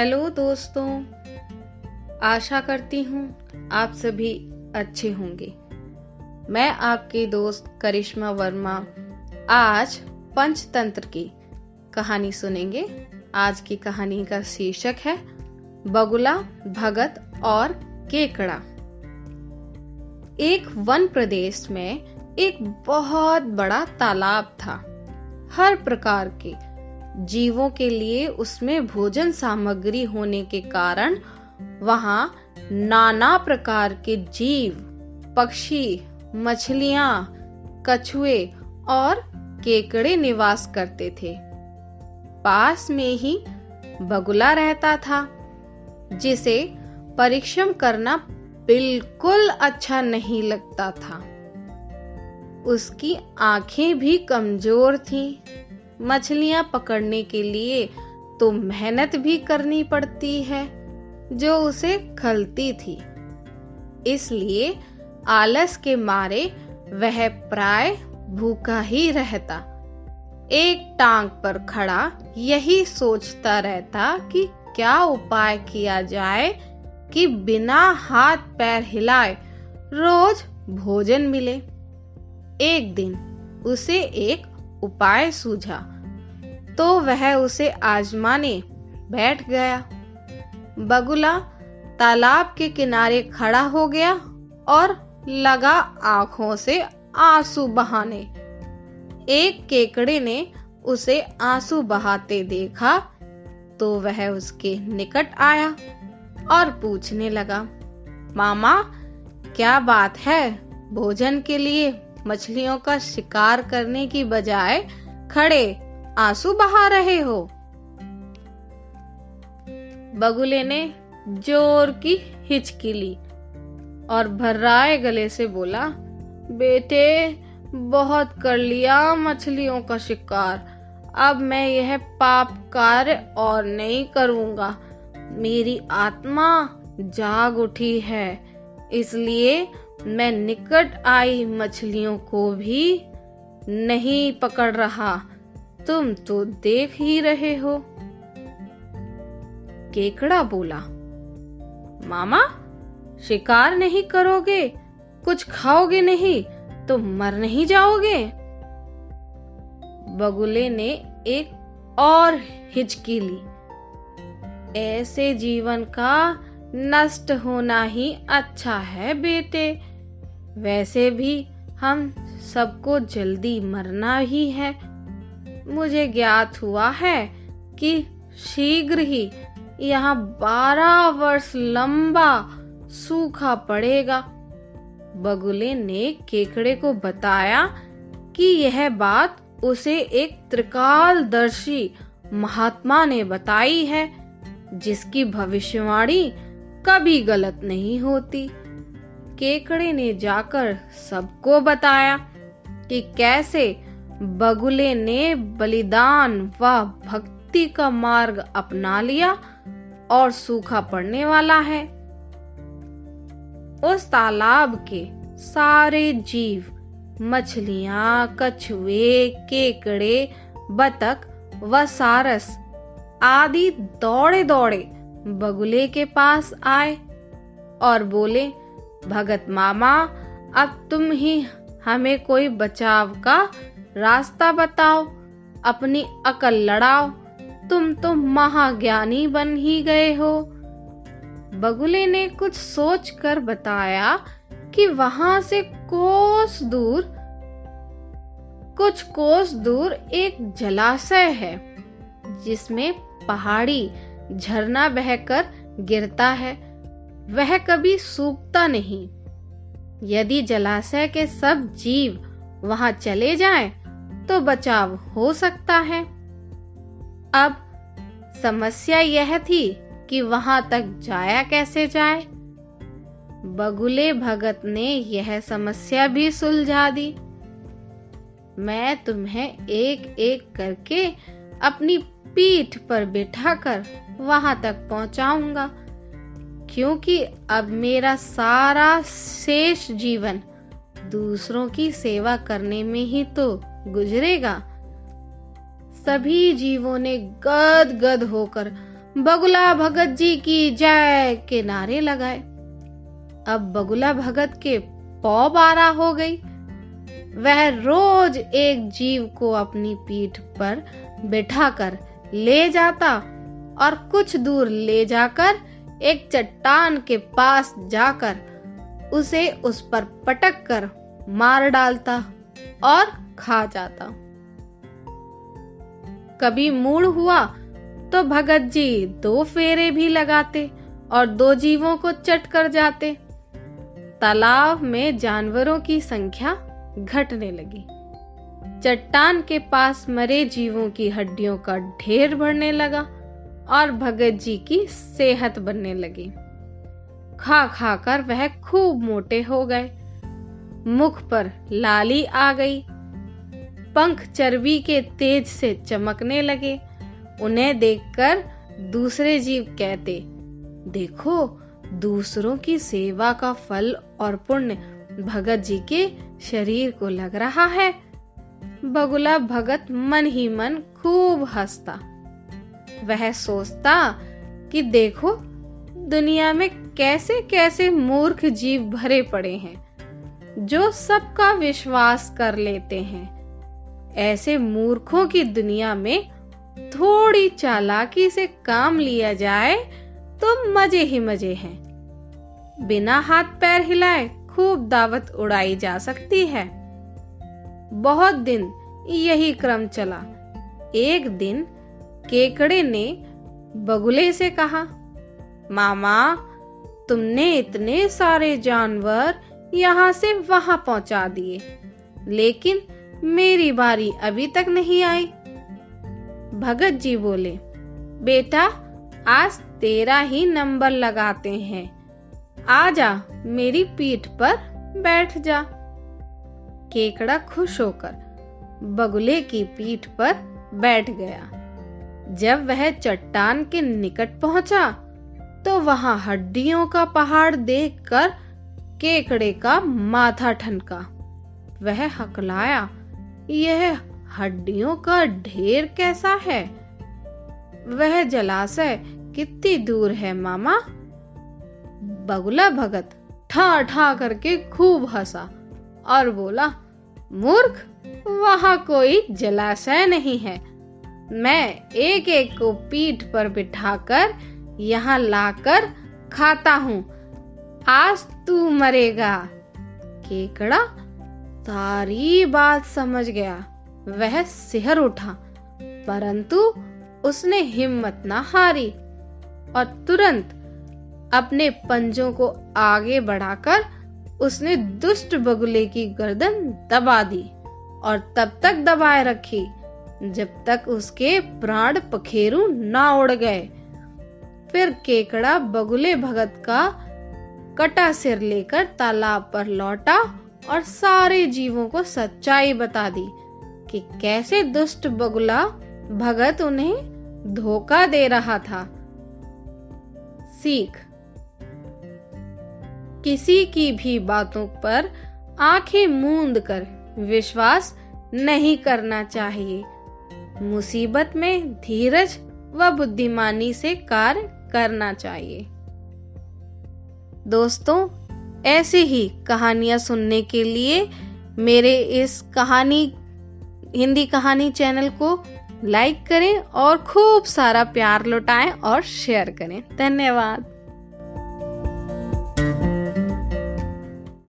Hello दोस्तों, आशा करती हूँ आप सभी अच्छे होंगे। मैं आपकी दोस्त करिश्मा वर्मा आज पंचतंत्र की कहानी सुनेंगे। आज की कहानी का शीर्षक है, बगुला, भगत और केकड़ा। एक वन प्रदेश में एक बहुत बड़ा तालाब था। हर प्रकार के जीवों के लिए उसमें भोजन सामग्री होने के कारण वहाँ नाना प्रकार के जीव, पक्षी, मछलियाँ, कछुए और केकड़े निवास करते थे। पास में ही बगुला रहता था, जिसे परिश्रम करना बिल्कुल अच्छा नहीं लगता था। उसकी आँखें भी कमज़ोर थीं। मछलियाँ पकड़ने के लिए तो मेहनत भी करनी पड़ती है, जो उसे खलती थी। इसलिए आलस के मारे वह प्राय भूखा ही रहता। एक टांग पर खड़ा यही सोचता रहता कि क्या उपाय किया जाए कि बिना हाथ पैर हिलाए रोज भोजन मिले। एक दिन उसे एक उपाय सूझा। तो वह उसे आजमाने बैठ गया। बगुला तालाब के किनारे खड़ा हो गया और लगा आँखों से आँसू बहाने। एक केकड़े ने उसे आँसू बहाते देखा तो वह उसके निकट आया और पूछने लगा, मामा, क्या बात है भोजन के लिए? मछलियों का शिकार करने की बजाय खड़े आँसू बहा रहे हो। बगुले ने ज़ोर की हिचकी ली और भर्राए गले से बोला, बेटे, बहुत कर लिया मछलियों का शिकार। अब मैं यह पाप कार्य और नहीं करूँगा। मेरी आत्मा जाग उठी है, इसलिए मैं निकट आई मछलियों को भी नहीं पकड़ रहा। तुम तो देख ही रहे हो। केकड़ा बोला, मामा, शिकार नहीं करोगे? कुछ खाओगे नहीं तो मर नहीं जाओगे? बगुले ने एक और हिचकी ली, ऐसे जीवन का नष्ट होना ही अच्छा है बेटे। वैसे भी हम सबको जल्दी मरना ही है। मुझे ज्ञात हुआ है कि शीघ्र ही यहाँ बारह वर्ष लंबा सूखा पड़ेगा। बगुले ने केकड़े को बताया कि यह बात उसे एक त्रिकालदर्शी महात्मा ने बताई है, जिसकी भविष्यवाणी कभी गलत नहीं होती। केकड़े ने जाकर सबको बताया कि कैसे बगुले ने बलिदान व भक्ति का मार्ग अपना लिया और सूखा पड़ने वाला है। उस तालाब के सारे जीव, मछलियाँ, कछुए, केकड़े, बतख व सारस आदि दौड़े दौड़े बगुले के पास आए और बोले भगत मामा, अब तुम ही हमें कोई बचाव का रास्ता बताओ, अपनी अकल लड़ाओ। तुम तो महाज्ञानी बन ही गए हो। बगुले ने कुछ सोच कर बताया कि वहाँ से कोस दूर, कुछ कोस दूर एक जलाशय है, जिसमें पहाड़ी झरना बहकर गिरता है। वह कभी सूखता नहीं। यदि जलाशय के सब जीव वहाँ चले जाएँ, तो बचाव हो सकता है। अब समस्या यह थी कि वहाँ तक जाया कैसे जाए? बगुले भगत ने यह समस्या भी सुलझा दी। मैं तुम्हें एक एक करके अपनी पीठ पर बिठाकर वहाँ तक पहुंचाऊँगा। क्योंकि अब मेरा सारा शेष जीवन दूसरों की सेवा करने में ही तो गुजरेगा। सभी जीवों ने गद गद होकर बगुला भगत जी की जय के नारे लगाए। अब बगुला भगत के पौ बारा हो गई। वह रोज एक जीव को अपनी पीठ पर बिठाकर ले जाता और कुछ दूर ले जाकर एक चट्टान के पास जाकर उसे उस पर पटक कर मार डालता और खा जाता। कभी मूड हुआ तो भगत जी दो फेरे भी लगाते और दो जीवों को चट कर जाते। तालाब में जानवरों की संख्या घटने लगी। चट्टान के पास मरे जीवों की हड्डियों का ढेर बढ़ने लगा। और भगत जी की सेहत बनने लगी। खा खा कर वह खूब मोटे हो गए। मुख पर लाली आ गई। पंख चर्बी के तेज से चमकने लगे। उन्हें देखकर दूसरे जीव कहते, देखो, दूसरों की सेवा का फल और पुण्य भगत जी के शरीर को लग रहा है। बगुला भगत मन ही मन खूब हंसता। वह सोचता कि देखो, दुनिया में कैसे कैसे मूर्ख जीव भरे पड़े हैं, जो सबका विश्वास कर लेते हैं। ऐसे मूर्खों की दुनिया में थोड़ी चालाकी से काम लिया जाए तो मज़े ही मज़े हैं। बिना हाथ पैर हिलाए खूब दावत उड़ाई जा सकती है। बहुत दिन यही क्रम चला। एक दिन केकड़े ने बगुले से कहा, मामा, तुमने इतने सारे जानवर यहाँ से वहाँ पहुँचा दिए, लेकिन मेरी बारी अभी तक नहीं आई। भगत जी बोले, बेटा, आज तेरा ही नंबर लगाते हैं। आ जा मेरी पीठ पर बैठ जा। केकड़ा खुश होकर बगुले की पीठ पर बैठ गया। जब वह चट्टान के निकट पहुँचा तो वहाँ हड्डियों का पहाड़ देखकर केकड़े का माथा ठनका। वह हकलाया, यह हड्डियों का ढेर कैसा है? वह जलाशय कितनी दूर है, मामा? बगुला भगत ठा ठा करके खूब हंसा और बोला, मूर्ख, वहाँ कोई जलाशय नहीं है। मैं एक एक को पीठ पर बिठाकर यहाँ लाकर खाता हूँ। आज तू मरेगा। केकड़ा सारी बात समझ गया। वह सिहर उठा, परंतु उसने हिम्मत न हारी और तुरंत अपने पंजों को आगे बढ़ाकर उसने दुष्ट बगुले की गर्दन दबा दी और तब तक दबाए रखी। जब तक उसके प्राण पखेरु ना उड़ गए। फिर केकड़ा बगुले भगत का कटा सिर लेकर तालाब पर लौटा और सारे जीवों को सच्चाई बता दी कि कैसे दुष्ट बगुला भगत उन्हें धोखा दे रहा था। सीख। किसी की भी बातों पर आँखें मूंद कर विश्वास नहीं करना चाहिए। मुसीबत में धीरज व बुद्धिमानी से कार्य करना चाहिए। दोस्तों, ऐसी ही कहानियाँ सुनने के लिए मेरे इस कहानी, हिंदी कहानी चैनल को लाइक करें और खूब सारा प्यार लुटाएँ और शेयर करें। धन्यवाद।